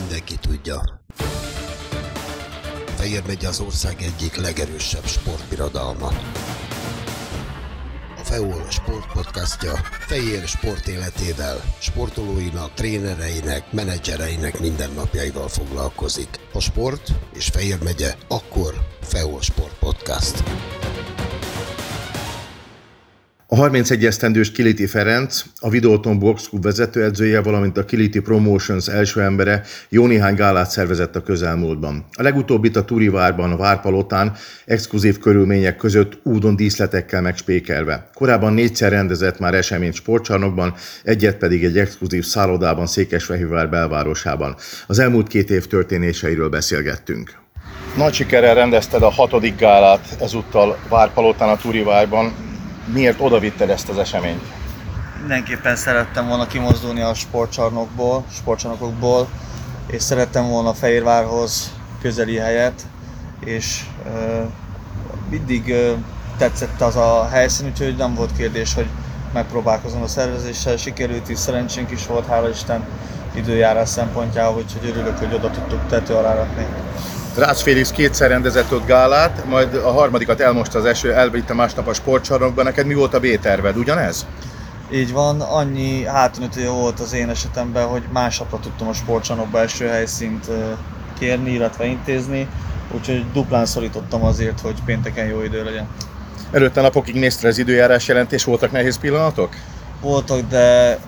mindenki tudja. Fehér megye az ország egyik legerősebb sportbirodalma. A FEOL sportpodcastja Fehér sport életével, sportolóinak, trénereinek, menedzsereinek mindennapjaival foglalkozik. A sport és Fehér megye akkor FEOL Sport Podcast. A 31 esztendős Kiliti Ferenc, a Videoton Box Club vezetőedzője, valamint a Kiliti Promotions első embere jó néhány gálát szervezett a közelmúltban. A legutóbbit a Turivárban, a Várpalotán, exkluzív körülmények között údon díszletekkel megspékelve. Korábban négyszer rendezett már eseményt sportcsarnokban, egyet pedig egy exkluzív szállodában Székesfehérvár belvárosában. Az elmúlt két év történéseiről beszélgettünk. Nagy sikerrel rendezted a hatodik gálát ezúttal Várpalotán a Turivárban miért oda vitted ezt az eseményt? Mindenképpen szerettem volna kimozdulni a sportcsarnokból, sportcsarnokokból, és szerettem volna Fehérvárhoz közeli helyet, és uh, mindig uh, tetszett az a helyszín, úgyhogy nem volt kérdés, hogy megpróbálkozom a szervezéssel, sikerült is, szerencsénk is volt, hála Isten időjárás szempontjából, úgyhogy örülök, hogy oda tudtuk tető alá rakni. Rász Félix kétszer rendezett ott gálát, majd a harmadikat elmosta az eső, elvitte másnap a sportcsarnokba. Neked mi volt a B-terved, ugyanez? Így van, annyi hátulütője volt az én esetemben, hogy másnapra tudtam a sportcsarnokba első helyszínt kérni, illetve intézni, úgyhogy duplán szorítottam azért, hogy pénteken jó idő legyen. Előtte napokig nézte az időjárás jelentés, voltak nehéz pillanatok? Voltak, de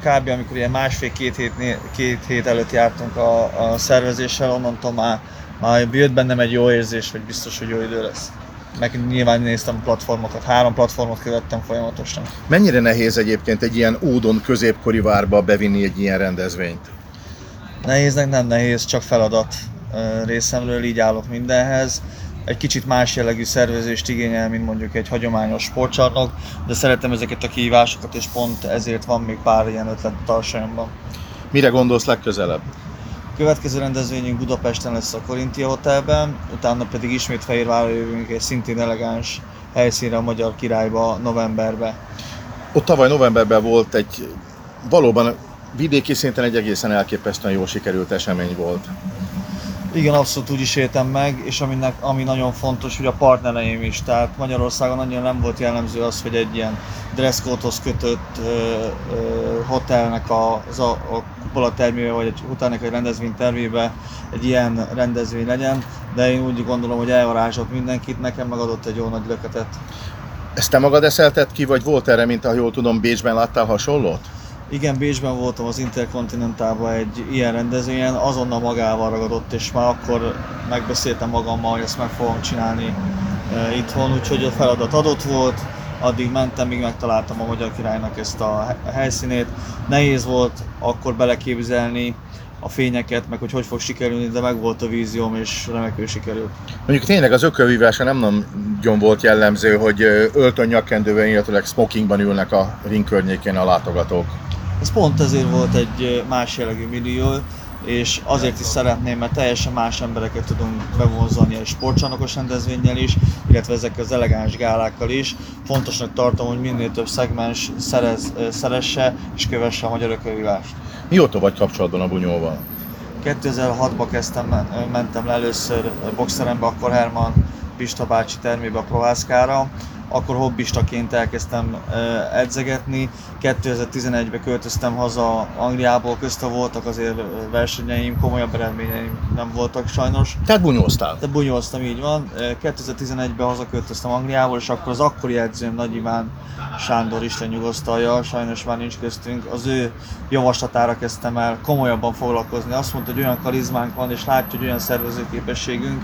kb. amikor ilyen másfél-két hét, két hét előtt jártunk a, a szervezéssel, onnantól már már jött bennem egy jó érzés, hogy biztos, hogy jó idő lesz. Meg nyilván néztem a platformokat, három platformot követtem folyamatosan. Mennyire nehéz egyébként egy ilyen údon középkori várba bevinni egy ilyen rendezvényt? Nehéznek nem nehéz, csak feladat részemről, így állok mindenhez. Egy kicsit más jellegű szervezést igényel, mint mondjuk egy hagyományos sportcsarnok, de szeretem ezeket a kihívásokat, és pont ezért van még pár ilyen ötlet a Mire gondolsz legközelebb? Következő rendezvényünk Budapesten lesz a Korintia Hotelben, utána pedig ismét Fehérvárra jövünk egy szintén elegáns helyszínre a Magyar Királyba novemberben. Ott tavaly novemberben volt egy valóban vidéki szinten egy egészen elképesztően jól sikerült esemény volt. Igen, abszolút úgy is éltem meg, és aminek, ami nagyon fontos, hogy a partnereim is. Tehát Magyarországon nagyon nem volt jellemző az, hogy egy ilyen dresszkódhoz kötött ö, ö, hotelnek a, az a, a kupola termébe, vagy egy hotelnek egy rendezvény termébe egy ilyen rendezvény legyen, de én úgy gondolom, hogy elvarázsolt mindenkit, nekem megadott egy jó nagy löketet. Ezt te magad eszelted ki, vagy volt erre, mint ha jól tudom, Bécsben láttál hasonlót? Igen, Bécsben voltam az Interkontinentálban egy ilyen rendezvényen, azonnal magával ragadott, és már akkor megbeszéltem magammal, hogy ezt meg fogom csinálni e, itthon, úgyhogy a feladat adott volt, addig mentem, míg megtaláltam a Magyar Királynak ezt a helyszínét. Nehéz volt akkor beleképzelni a fényeket, meg hogy hogy fog sikerülni, de meg volt a vízióm, és remekül sikerült. Mondjuk tényleg az ökölvívása nem nagyon volt jellemző, hogy öltön nyakkendőben, illetve smokingban ülnek a ring környékén a látogatók. Ez pont ezért volt egy más jellegű millió, és azért is szeretném, mert teljesen más embereket tudunk bevonzani egy sportcsarnokos rendezvényel is, illetve ezekkel az elegáns gálákkal is. Fontosnak tartom, hogy minél több szegmens szerez, szeresse és kövesse a magyar ökölvívást. Mióta vagy kapcsolatban a bunyóval? 2006-ban kezdtem, mentem le először boxerembe, akkor Herman Pista bácsi termébe a Prohászkára, akkor hobbistaként elkezdtem edzegetni. 2011-ben költöztem haza Angliából, közte voltak azért versenyeim, komolyabb eredményeim nem voltak sajnos. Tehát bunyóztál? De bunyóztam, így van. 2011-ben hazaköltöztem Angliából, és akkor az akkori edzőm Nagy Iván Sándor Isten nyugosztalja, sajnos már nincs köztünk, az ő javaslatára kezdtem el komolyabban foglalkozni. Azt mondta, hogy olyan karizmánk van, és látja, hogy olyan szervezőképességünk,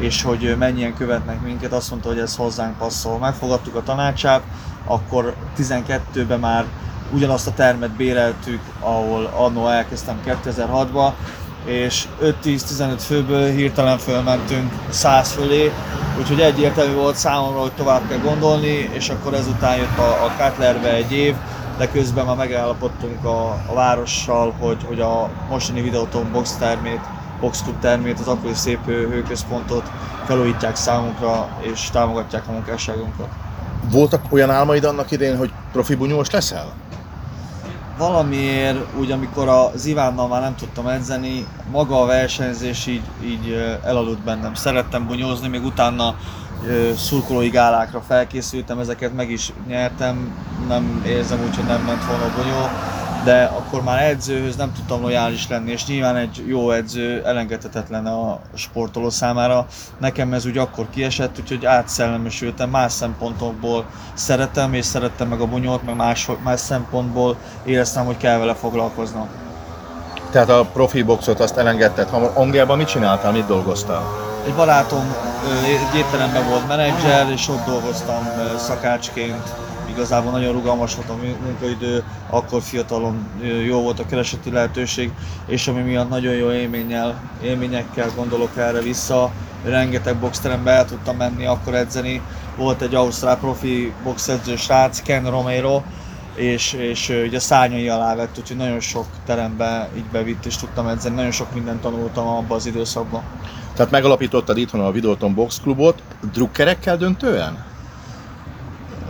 és hogy mennyien követnek minket, azt mondta, hogy ez hozzánk passzol. Megfogadtuk a tanácsát, akkor 12-ben már ugyanazt a termet béreltük, ahol annó elkezdtem 2006-ba, és 5-10-15 főből hirtelen fölmentünk 100 fölé, úgyhogy egyértelmű volt számomra, hogy tovább kell gondolni, és akkor ezután jött a, a Cutlerbe egy év, de közben már megállapodtunk a, a várossal, hogy, hogy a mostani videóton box termét boxklub termét, az akkori szép hőközpontot felújítják számunkra és támogatják a munkásságunkat. Voltak olyan álmaid annak idején, hogy profi bunyós leszel? valamiért úgy, amikor az Ivánnal már nem tudtam edzeni, maga a versenyzés így, így elaludt bennem. Szerettem bunyózni, még utána szurkolói gálákra felkészültem, ezeket meg is nyertem, nem érzem úgy, hogy nem ment volna a bunyó, de akkor már edzőhöz nem tudtam lojális lenni, és nyilván egy jó edző elengedhetetlen a sportoló számára. Nekem ez úgy akkor kiesett, úgyhogy átszellemesültem, más szempontokból szeretem, és szerettem meg a bunyót, meg más, más szempontból éreztem, hogy kell vele foglalkoznom. Tehát a profi boxot azt elengedted. Ha Angliában mit csináltál, mit dolgoztál? Egy barátom egy étteremben volt menedzser, és ott dolgoztam szakácsként igazából nagyon rugalmas volt a munkaidő, akkor fiatalon jó volt a kereseti lehetőség, és ami miatt nagyon jó élménnyel, élményekkel gondolok erre vissza, rengeteg boxterembe el tudtam menni, akkor edzeni. Volt egy ausztrál profi boxedző srác, Ken Romero, és, és ugye szárnyai alá vett, úgyhogy nagyon sok terembe így bevitt, és tudtam edzeni, nagyon sok mindent tanultam abban az időszakban. Tehát megalapítottad itthon a Videoton Box Clubot, drukkerekkel döntően?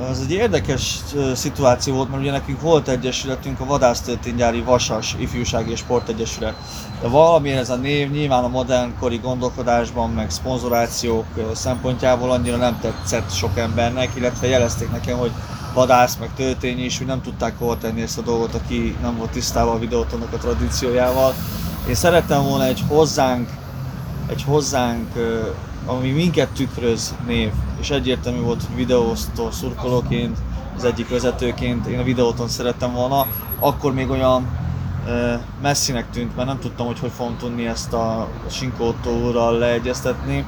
Ez egy érdekes szituáció volt, mert ugye nekünk volt egyesületünk, a Vadásztörténygyári Vasas Ifjúsági és Sportegyesület. De valamiért ez a név nyilván a modernkori gondolkodásban, meg szponzorációk szempontjából annyira nem tetszett sok embernek, illetve jelezték nekem, hogy vadász, meg töltény is, hogy nem tudták hova tenni ezt a dolgot, aki nem volt tisztában a videótonnak a tradíciójával. Én szerettem volna egy hozzánk, egy hozzánk ami minket tükröz név, és egyértelmű volt, hogy videóztó szurkolóként, az egyik vezetőként én a videóton szerettem volna, akkor még olyan e, messzinek tűnt, mert nem tudtam, hogy hogy fogom tudni ezt a Sinkótóral leegyeztetni,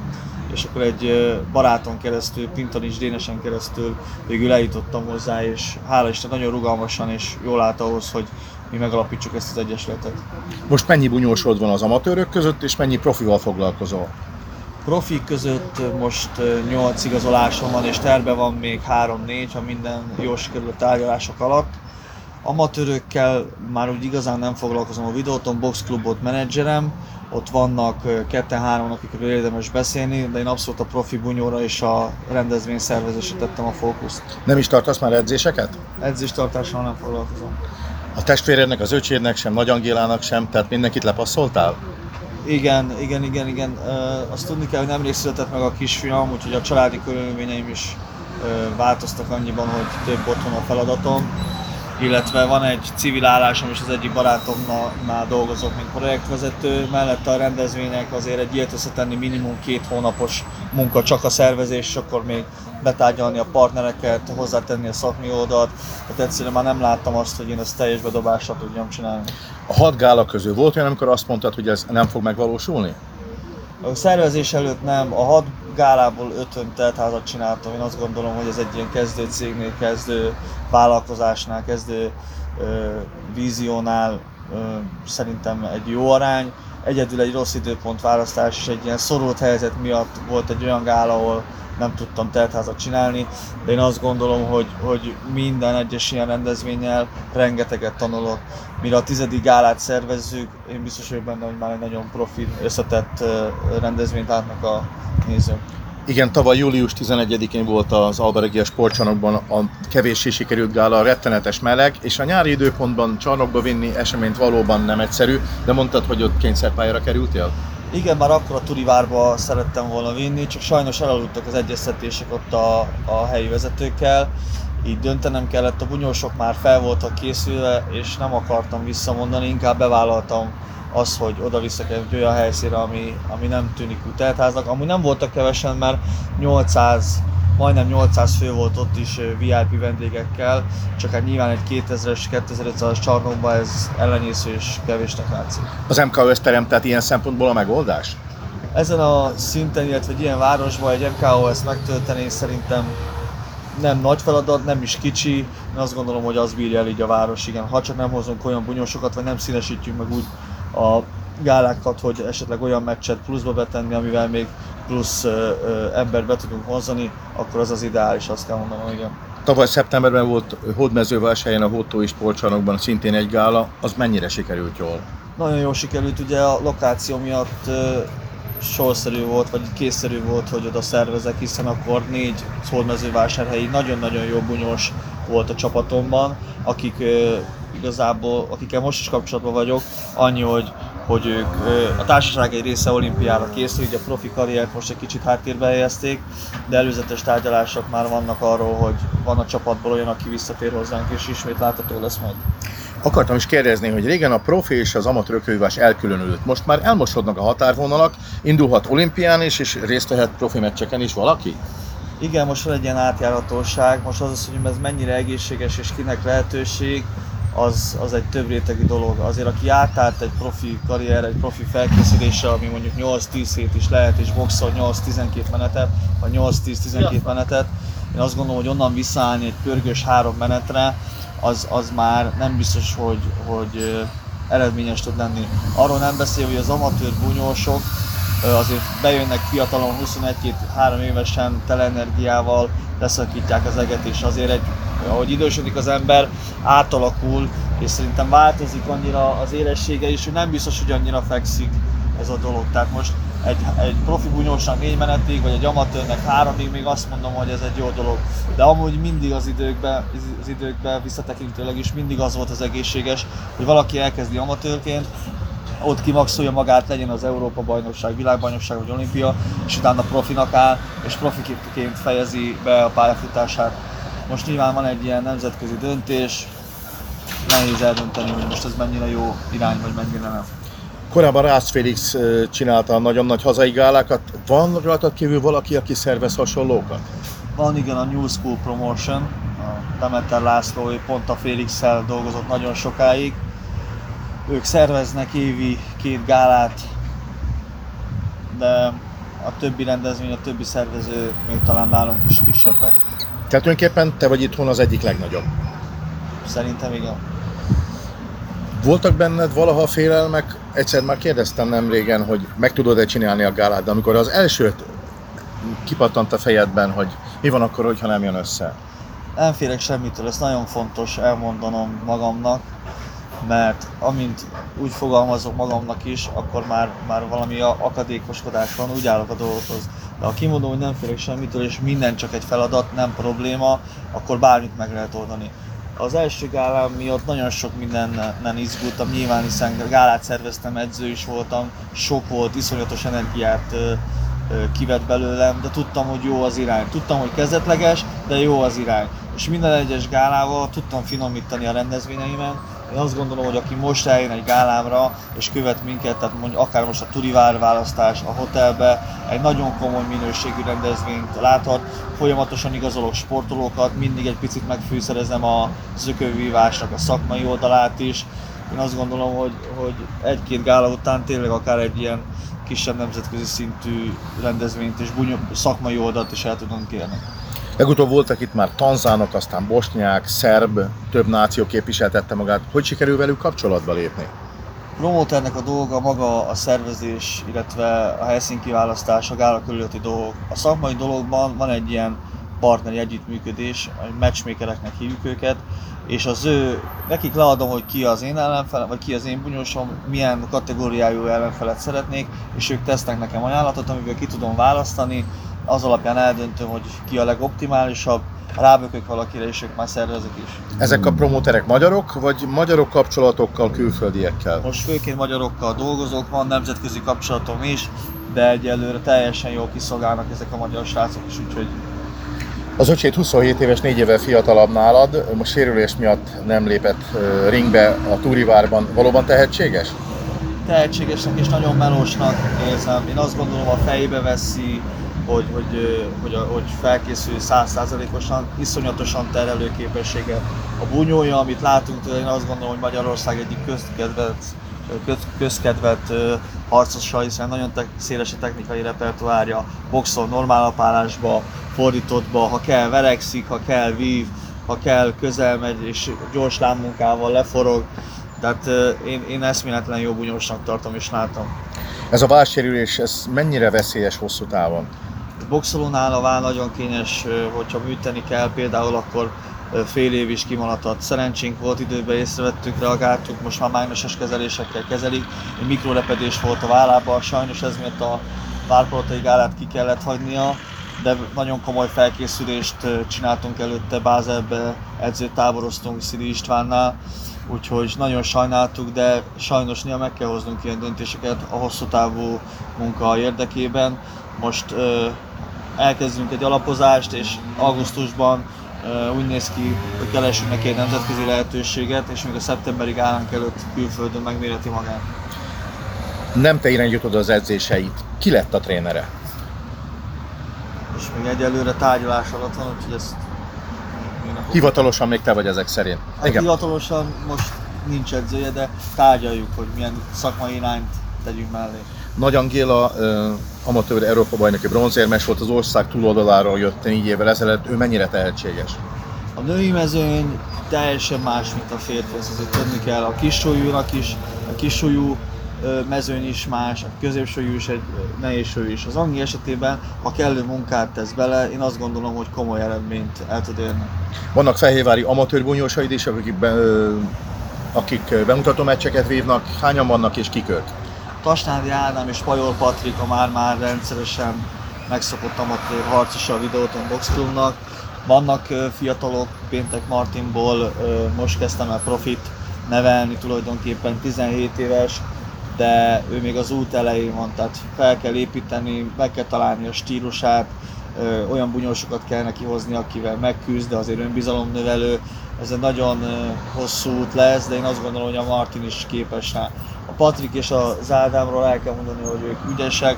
és akkor egy baráton keresztül, Pintanics Dénesen keresztül végül eljutottam hozzá, és hála Isten nagyon rugalmasan és jól állt ahhoz, hogy mi megalapítsuk ezt az egyesületet. Most mennyi bunyósod van az amatőrök között, és mennyi profival foglalkozol? Profi között most 8 igazolásom van, és terve van még 3-4, ha minden jól sikerül a tárgyalások alatt. Amatőrökkel már úgy igazán nem foglalkozom a videóton, Box Clubot menedzserem, ott vannak ketten-három, akikről érdemes beszélni, de én abszolút a profi bunyóra és a rendezvény szervezésre tettem a fókuszt. Nem is tartasz már edzéseket? Edzéstartással nem foglalkozom. A testvérednek, az öcsédnek sem, Nagy Angélának sem, tehát mindenkit lepasszoltál? Igen, igen, igen, igen. Azt tudni kell, hogy nemrég született meg a kisfiam, úgyhogy a családi körülményeim is változtak annyiban, hogy több otthon a feladatom. Illetve van egy civil állásom, és az egyik barátomnál dolgozok, mint projektvezető. Mellette a rendezvények azért egy ilyet összetenni minimum két hónapos munka csak a szervezés, és akkor még betárgyalni a partnereket, hozzátenni a szakmi oldalt. Tehát egyszerűen már nem láttam azt, hogy én ezt teljes bedobásra tudjam csinálni. A hat gála közül volt olyan, amikor azt mondtad, hogy ez nem fog megvalósulni? A szervezés előtt nem, a hat gálából ötön teltházat csináltam. Én azt gondolom, hogy ez egy ilyen kezdő cégnél, kezdő vállalkozásnál, kezdő ö, víziónál ö, szerintem egy jó arány. Egyedül egy rossz időpont választás és egy ilyen szorult helyzet miatt volt egy olyan gála, ahol nem tudtam teltházat csinálni, de én azt gondolom, hogy, hogy minden egyes ilyen rendezvényel rengeteget tanulok. Mire a tizedik gálát szervezzük, én biztos vagyok benne, hogy már egy nagyon profi, összetett rendezvényt látnak a nézők. Igen, tavaly július 11-én volt az Alberegia sportcsarnokban a kevéssé sikerült gála, a rettenetes meleg, és a nyári időpontban csarnokba vinni eseményt valóban nem egyszerű, de mondtad, hogy ott kényszerpályára kerültél? Igen, már akkor a Turivárba szerettem volna vinni, csak sajnos elaludtak az egyeztetések ott a, a helyi vezetőkkel, így döntenem kellett, a bunyósok már fel voltak készülve, és nem akartam visszamondani, inkább bevállaltam az, hogy oda vissza kell egy olyan helyszínre, ami, ami nem tűnik úgy teltháznak. Amúgy nem voltak kevesen, mert 800 majdnem 800 fő volt ott is VIP vendégekkel, csak hát nyilván egy 2000-es, 2500-as csarnokban ez ellenyésző és kevésnek látszik. Az MK összterem, tehát ilyen szempontból a megoldás? Ezen a szinten, illetve egy ilyen városban egy MKOS megtölteni szerintem nem nagy feladat, nem is kicsi, én azt gondolom, hogy az bírja el így a város, igen. Ha csak nem hozunk olyan bunyósokat, vagy nem színesítjük meg úgy a gálákat, hogy esetleg olyan meccset pluszba betenni, amivel még plusz ö, ö, embert be tudunk hozzani, akkor az az ideális, azt kell mondanom, igen. Tavaly szeptemberben volt Hódmezővásárhelyen a Hótói sportcsarnokban szintén egy gála, az mennyire sikerült jól? Nagyon jól sikerült, ugye a lokáció miatt ö, sorszerű volt, vagy készszerű volt, hogy oda szervezek, hiszen akkor négy hódmezővásárhelyi nagyon-nagyon jó bunyós volt a csapatomban, akik igazából, akikkel most is kapcsolatban vagyok, annyi, hogy, hogy ők a társaság egy része olimpiára készül, ugye a profi karriert most egy kicsit háttérbe helyezték, de előzetes tárgyalások már vannak arról, hogy van a csapatból olyan, aki visszatér hozzánk, és ismét látható lesz majd. Akartam is kérdezni, hogy régen a profi és az amatőr kővás elkülönült. Most már elmosodnak a határvonalak, indulhat olimpián is, és részt vehet profi meccseken is valaki? Igen, most van egy ilyen átjáratóság, most az, hogy ez mennyire egészséges és kinek lehetőség, az, az egy több rétegi dolog. Azért aki átállt egy profi karrier, egy profi felkészülésre, ami mondjuk 8-10 hét is lehet, és boxol 8-12 menetet, vagy 8-10-12 menetet, én azt gondolom, hogy onnan visszaállni egy pörgős három menetre, az, az már nem biztos, hogy, hogy eredményes tud lenni. Arról nem beszél, hogy az amatőr bunyósok azért bejönnek fiatalon 21-3 évesen tele energiával, leszakítják az eget, és azért egy, ahogy idősödik az ember, átalakul, és szerintem változik annyira az éressége is, hogy nem biztos, hogy annyira fekszik ez a dolog. Tehát most egy, egy profi bunyósnak négy menetig, vagy egy amatőrnek háromig, még azt mondom, hogy ez egy jó dolog. De amúgy mindig az időkben, az időkben visszatekintőleg is mindig az volt az egészséges, hogy valaki elkezdi amatőrként, ott kimaxolja magát, legyen az Európa bajnokság, világbajnokság vagy olimpia, és utána profinak áll, és profiként fejezi be a pályafutását. Most nyilván van egy ilyen nemzetközi döntés, nehéz eldönteni, hogy most ez mennyire jó irány, vagy mennyire nem. Korábban Rász Félix csinálta a nagyon nagy hazai gálákat. Van rajtad kívül valaki, aki szervez hasonlókat? Van igen a New School Promotion, a Demeter László, pont a félix dolgozott nagyon sokáig. Ők szerveznek évi két gálát, de a többi rendezvény, a többi szervező még talán nálunk is kisebbek. Tehát tulajdonképpen te vagy itthon az egyik legnagyobb. Szerintem igen. Voltak benned valaha félelmek? Egyszer már kérdeztem nem régen, hogy meg tudod-e csinálni a gálát, de amikor az elsőt kipattant a fejedben, hogy mi van akkor, hogyha nem jön össze? Nem félek semmitől, ez nagyon fontos elmondanom magamnak, mert amint úgy fogalmazok magamnak is, akkor már, már valami akadékoskodás van, úgy állok a dolgokhoz. De ha kimondom, hogy nem félek semmitől, és minden csak egy feladat, nem probléma, akkor bármit meg lehet oldani. Az első gálám miatt nagyon sok mindennen izgultam, nyilván hiszen gálát szerveztem, edző is voltam, sok volt, iszonyatos energiát kivett belőlem, de tudtam, hogy jó az irány. Tudtam, hogy kezdetleges, de jó az irány. És minden egyes gálával tudtam finomítani a rendezvényeimen, én azt gondolom, hogy aki most eljön egy gálámra és követ minket, tehát mondjuk akár most a turivár választás, a hotelbe, egy nagyon komoly minőségű rendezvényt láthat, folyamatosan igazolok sportolókat, mindig egy picit megfűszerezem a zökövívásnak a szakmai oldalát is. Én azt gondolom, hogy, hogy egy-két gála után tényleg akár egy ilyen kisebb nemzetközi szintű rendezvényt és szakmai oldalt is el tudunk kérni. Legutóbb voltak itt már tanzánok, aztán bosnyák, szerb, több náció képviseltette magát. Hogy sikerül velük kapcsolatba lépni? Promóternek a dolga maga a szervezés, illetve a helyszín kiválasztás, a gála körülötti dolgok. A szakmai dologban van egy ilyen partneri együttműködés, matchmakereknek hívjuk őket, és az ő, nekik leadom, hogy ki az én ellenfelem, vagy ki az én bunyósom, milyen kategóriájú ellenfelet szeretnék, és ők tesznek nekem ajánlatot, amiből ki tudom választani, az alapján eldöntöm, hogy ki a legoptimálisabb, rábökök valakire, és ők már szervezik is. Ezek a promóterek magyarok, vagy magyarok kapcsolatokkal, külföldiekkel? Most főként magyarokkal dolgozok, van nemzetközi kapcsolatom is, de egyelőre teljesen jól kiszolgálnak ezek a magyar srácok is, úgyhogy az öcsét 27 éves, 4 évvel fiatalabb nálad, most sérülés miatt nem lépett ringbe a Túrivárban. Valóban tehetséges? Tehetségesnek és nagyon melósnak érzem. Én azt gondolom, a fejébe veszi, hogy, hogy, hogy, hogy felkészül százszázalékosan, iszonyatosan terelő képessége. A bunyója, amit látunk tőle, én azt gondolom, hogy Magyarország egyik közkedvelt, köz, közkedvelt harcosa, hiszen nagyon te, széles a technikai repertoárja, normál apálásba, fordítottba, ha kell verekszik, ha kell vív, ha kell közel megy és gyors lábmunkával leforog. Tehát én, én eszméletlen jó bunyósnak tartom és látom. Ez a válsérülés, ez mennyire veszélyes hosszú távon? Boxolónál a váll nagyon kényes, hogyha műteni kell, például akkor fél év is kimaradt. Szerencsénk volt, időben észrevettük, reagáltuk, most már mágneses kezelésekkel kezelik. Egy mikrorepedés volt a vállában, sajnos ez miatt a várpalotai gálát ki kellett hagynia, de nagyon komoly felkészülést csináltunk előtte, Bázelbe edzőtáboroztunk Szidi Istvánnál, úgyhogy nagyon sajnáltuk, de sajnos néha meg kell hoznunk ilyen döntéseket a hosszú távú munka érdekében. Most elkezdünk egy alapozást, és augusztusban úgy néz ki, hogy keresünk neki egy nemzetközi lehetőséget, és még a szeptemberig állunk előtt külföldön megméreti magát. Nem te irányítod az edzéseit. Ki lett a trénere? És még egyelőre tárgyalás alatt van, úgyhogy ezt Hivatalosan még te vagy ezek szerint. Hát Igen. hivatalosan most nincs edzője, de tárgyaljuk, hogy milyen szakmai irányt tegyünk mellé. Nagy Angéla amatőr Európa bajnoki bronzérmes volt, az ország túloldaláról jött négy évvel ezelőtt. Ő mennyire tehetséges? A női mezőny teljesen más, mint a férfi, ezt azért tudni kell. A kisúlyúnak is, a kisúlyú ö, mezőny is más, a középsúlyú is egy ö, nehézsúlyú is. Az Angi esetében, ha kellő munkát tesz bele, én azt gondolom, hogy komoly eredményt el tud érni. Vannak fehérvári amatőr is, akik, be, akik bemutató meccseket vívnak. Hányan vannak és kik ők? Tasnádi Ádám és Pajol Patrik a már-már rendszeresen megszokott amatőr harcosa a Videóton Box Clubnak. Vannak fiatalok, Péntek Martinból most kezdtem el profit nevelni, tulajdonképpen 17 éves, de ő még az út elején van, tehát fel kell építeni, meg kell találni a stílusát, olyan bunyósokat kell neki hozni, akivel megküzd, de azért önbizalomnövelő. Ez egy nagyon hosszú út lesz, de én azt gondolom, hogy a Martin is képes rá. Patrik és az Ádámról el kell mondani, hogy ők ügyesek,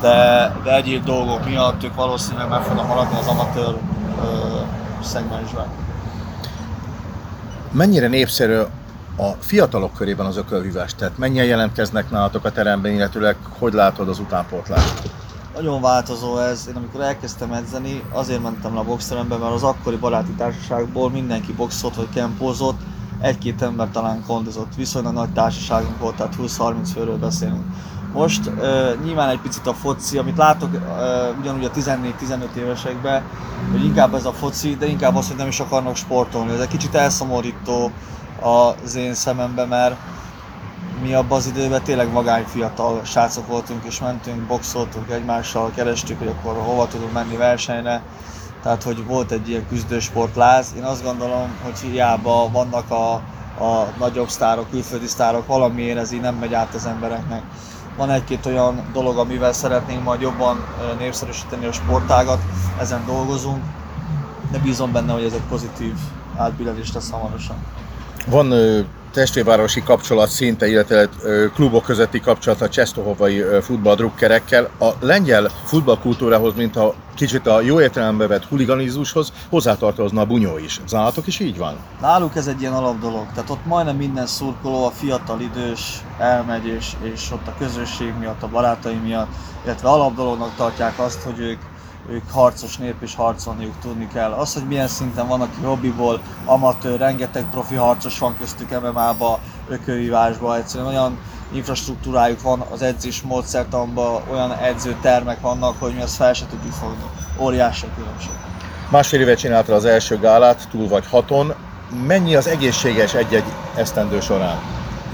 de, de egyéb dolgok miatt ők valószínűleg meg fognak maradni az amatőr ö, szegmensben. Mennyire népszerű a fiatalok körében az ökölvívás? Tehát mennyien jelentkeznek nálatok a teremben, illetőleg hogy látod az utánpótlást? Nagyon változó ez. Én amikor elkezdtem edzeni, azért mentem le a boxterembe, mert az akkori baráti társaságból mindenki boxolt vagy kempózott, egy-két ember talán kondozott. Viszonylag nagy társaságunk volt, tehát 20-30 főről beszélünk. Most uh, nyilván egy picit a foci, amit látok uh, ugyanúgy a 14-15 évesekben, hogy inkább ez a foci, de inkább az, hogy nem is akarnak sportolni. Ez egy kicsit elszomorító az én szemembe, mert mi abban az időben tényleg vagány fiatal srácok voltunk, és mentünk, boxoltunk egymással, kerestük, hogy akkor hova tudunk menni versenyre. Tehát, hogy volt egy ilyen küzdősportláz. Én azt gondolom, hogy hiába vannak a, a nagyobb sztárok, külföldi sztárok, valamiért ez így nem megy át az embereknek. Van egy-két olyan dolog, amivel szeretnénk majd jobban népszerűsíteni a sportágat, ezen dolgozunk, de bízom benne, hogy ez egy pozitív átbillentés lesz hamarosan. Van testvérvárosi kapcsolat szinte, illetve klubok közötti kapcsolat a csesztohovai futballdrukkerekkel. A lengyel futballkultúrához, mint a kicsit a jó értelembe vett huliganizmushoz hozzátartozna a bunyó is. Zálatok is így van? Náluk ez egy ilyen alap dolog, tehát ott majdnem minden szurkoló, a fiatal idős elmegy, és, és ott a közösség miatt, a barátai miatt, illetve alap dolognak tartják azt, hogy ők, ők harcos nép és harcolniuk tudni kell. Az, hogy milyen szinten van, aki hobbiból, amatőr, rengeteg profi harcos van köztük MMA-ba, ökölvívásba, egyszerűen olyan infrastruktúrájuk van az edzés módszertanban, olyan edzőtermek vannak, hogy mi azt fel se tudjuk fogni. Óriási a különbség. Másfél éve csináltad az első gálát, túl vagy haton. Mennyi az egészséges egy-egy esztendő során?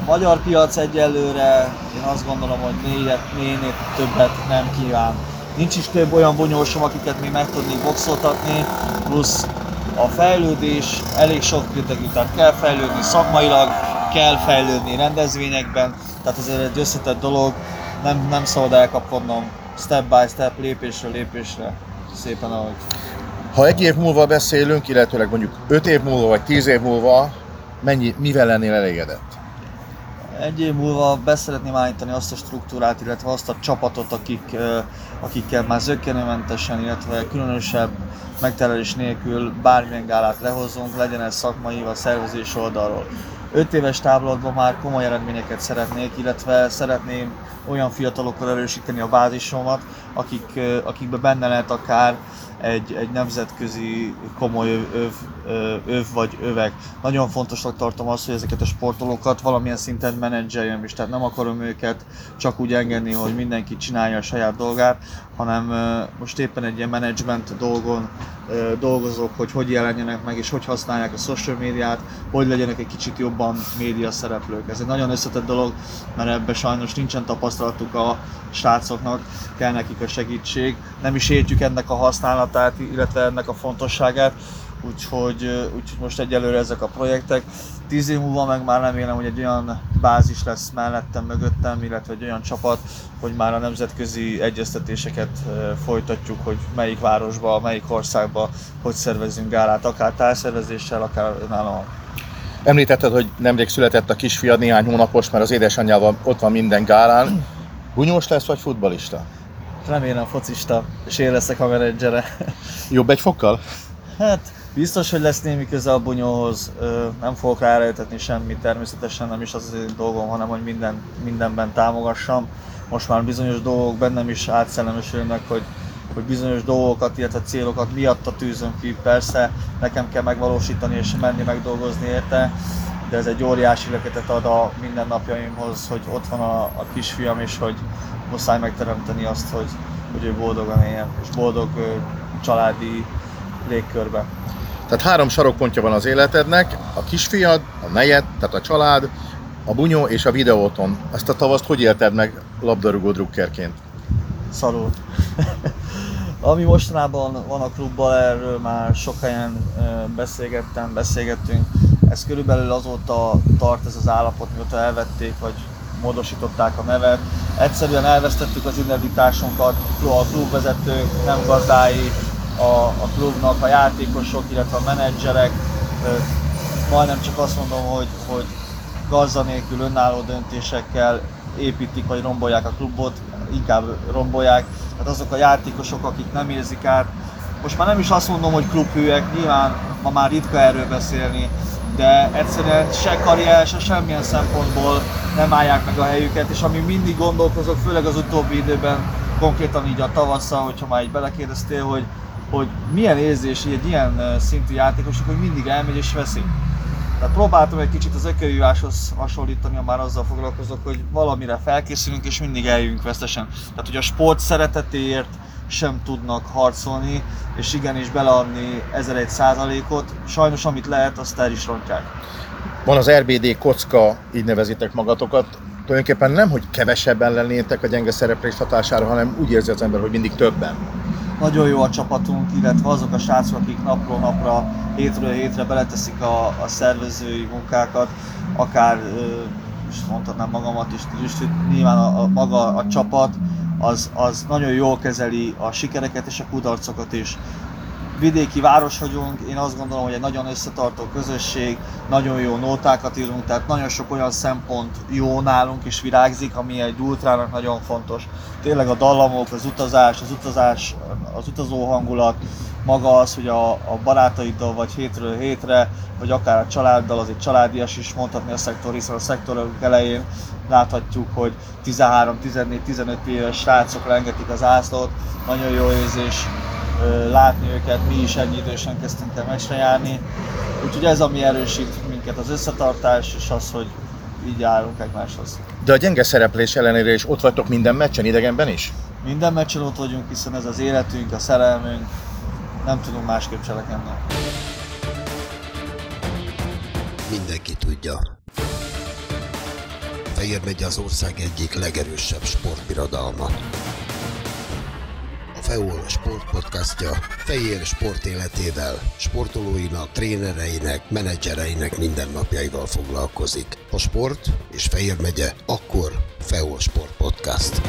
A magyar piac egyelőre én azt gondolom, hogy négyet, négynél többet nem kíván. Nincs is több olyan bunyósom, akiket még meg tudnék boxoltatni, plusz a fejlődés elég sok rétegű, tehát kell fejlődni szakmailag, kell fejlődni rendezvényekben, tehát ez egy összetett dolog, nem, nem szabad elkapkodnom step by step, lépésről lépésre, szépen ahogy. Ha egy év múlva beszélünk, illetőleg mondjuk öt év múlva vagy tíz év múlva, mennyi, mivel lennél elégedett? Egy év múlva beszeretném állítani azt a struktúrát, illetve azt a csapatot, akik, akikkel már zöggenőmentesen, illetve különösebb megterelés nélkül bármilyen gálát lehozunk, legyen ez szakmai vagy szervezés oldalról. 5 éves távlatban már komoly eredményeket szeretnék, illetve szeretném olyan fiatalokkal erősíteni a bázisomat, akik, akikben benne lehet akár egy, egy nemzetközi komoly öv, öv, öv vagy övek. Nagyon fontosnak tartom azt, hogy ezeket a sportolókat valamilyen szinten menedzseljem is, tehát nem akarom őket csak úgy engedni, hogy mindenki csinálja a saját dolgát, hanem most éppen egy ilyen menedzsment dolgon dolgozok, hogy hogy jelenjenek meg és hogy használják a social médiát, hogy legyenek egy kicsit jobban média szereplők. Ez egy nagyon összetett dolog, mert ebben sajnos nincsen tapasztalatuk a srácoknak, kell nekik a segítség. Nem is értjük ennek a használatát, illetve ennek a fontosságát, úgyhogy, úgyhogy most egyelőre ezek a projektek. Tíz év múlva meg már remélem, hogy egy olyan bázis lesz mellettem, mögöttem, illetve egy olyan csapat, hogy már a nemzetközi egyeztetéseket folytatjuk, hogy melyik városba, melyik országba hogy szervezünk gálát, akár társzervezéssel, akár önállóan. Említetted, hogy nemrég született a kisfiad, néhány hónapos, mert az édesanyjával ott van minden gálán. Bunyós lesz, vagy futbalista? Remélem focista, és én leszek a menedzsere. Jobb egy fokkal? Hát, biztos, hogy lesz némi köze a bunyóhoz, nem fogok rá erőltetni semmit, természetesen nem is az az én dolgom, hanem hogy minden, mindenben támogassam. Most már bizonyos dolgok bennem is átszellemesülnek, hogy hogy bizonyos dolgokat, illetve célokat miatta tűzöm ki, persze nekem kell megvalósítani és menni megdolgozni érte, de ez egy óriási löketet ad a mindennapjaimhoz, hogy ott van a, a kisfiam, és hogy muszáj megteremteni azt, hogy, hogy ő boldogan éljen, és boldog ö, családi légkörbe. Tehát három sarokpontja van az életednek, a kisfiad, a nejed, tehát a család, a bunyó és a videóton. Ezt a tavaszt hogy élted meg labdarúgó drukkerként? Szarul. Ami mostanában van a klubban, erről már sok helyen beszélgettem, beszélgettünk. Ez körülbelül azóta tart ez az állapot, mióta elvették, vagy módosították a nevet. Egyszerűen elvesztettük az identitásunkat, a klubvezetők, nem gazdái, a, a klubnak, a játékosok, illetve a menedzserek. Majdnem csak azt mondom, hogy, hogy gazda nélkül önálló döntésekkel építik vagy rombolják a klubot, inkább rombolják. Tehát azok a játékosok, akik nem érzik át, most már nem is azt mondom, hogy klubhűek, nyilván ma már ritka erről beszélni, de egyszerűen se karrier, se semmilyen szempontból nem állják meg a helyüket, és ami mindig gondolkozok, főleg az utóbbi időben, konkrétan így a tavasszal, hogyha már így belekérdeztél, hogy, hogy milyen érzés egy ilyen szintű játékosok, hogy mindig elmegy és veszi. Tehát próbáltam egy kicsit az ökölhíváshoz hasonlítani, ha már azzal foglalkozok, hogy valamire felkészülünk és mindig eljövünk vesztesen. Tehát, hogy a sport szeretetéért sem tudnak harcolni, és igenis beleadni 1001 százalékot. Sajnos amit lehet, azt el is rontják. Van az RBD kocka, így nevezitek magatokat. Tulajdonképpen nem, hogy kevesebben lennétek a gyenge szereplés hatására, hanem úgy érzi az ember, hogy mindig többen. Nagyon jó a csapatunk, illetve azok a srácok, akik napról napra, hétről hétre beleteszik a, a szervezői munkákat, akár és mondhatnám magamat is, nyilván a, a, maga a csapat, az, az nagyon jól kezeli a sikereket és a kudarcokat is vidéki város vagyunk, én azt gondolom, hogy egy nagyon összetartó közösség, nagyon jó nótákat írunk, tehát nagyon sok olyan szempont jó nálunk is virágzik, ami egy ultrának nagyon fontos. Tényleg a dallamok, az utazás, az utazás, az utazó hangulat, maga az, hogy a, a barátaiddal vagy hétről hétre, vagy akár a családdal, az egy családias is mondhatni a szektor, hiszen a szektor elején láthatjuk, hogy 13, 14, 15 éves srácok lengetik az ászlót, nagyon jó érzés, látni őket, mi is ennyi idősen kezdtünk el meccsre járni. Úgyhogy ez, ami erősít minket, az összetartás, és az, hogy így állunk egymáshoz. De a gyenge szereplés ellenére is ott vagytok minden meccsen, idegenben is? Minden meccsen ott vagyunk, hiszen ez az életünk, a szerelmünk, nem tudunk másképp cselekedni. Mindenki tudja. Fehér megy az ország egyik legerősebb sportbirodalma. FEOL sportpodcastja Fejér sport életével, sportolóinak, trénereinek, menedzsereinek mindennapjaival foglalkozik. A sport és Fejér megye, akkor FEOL Sport Podcast.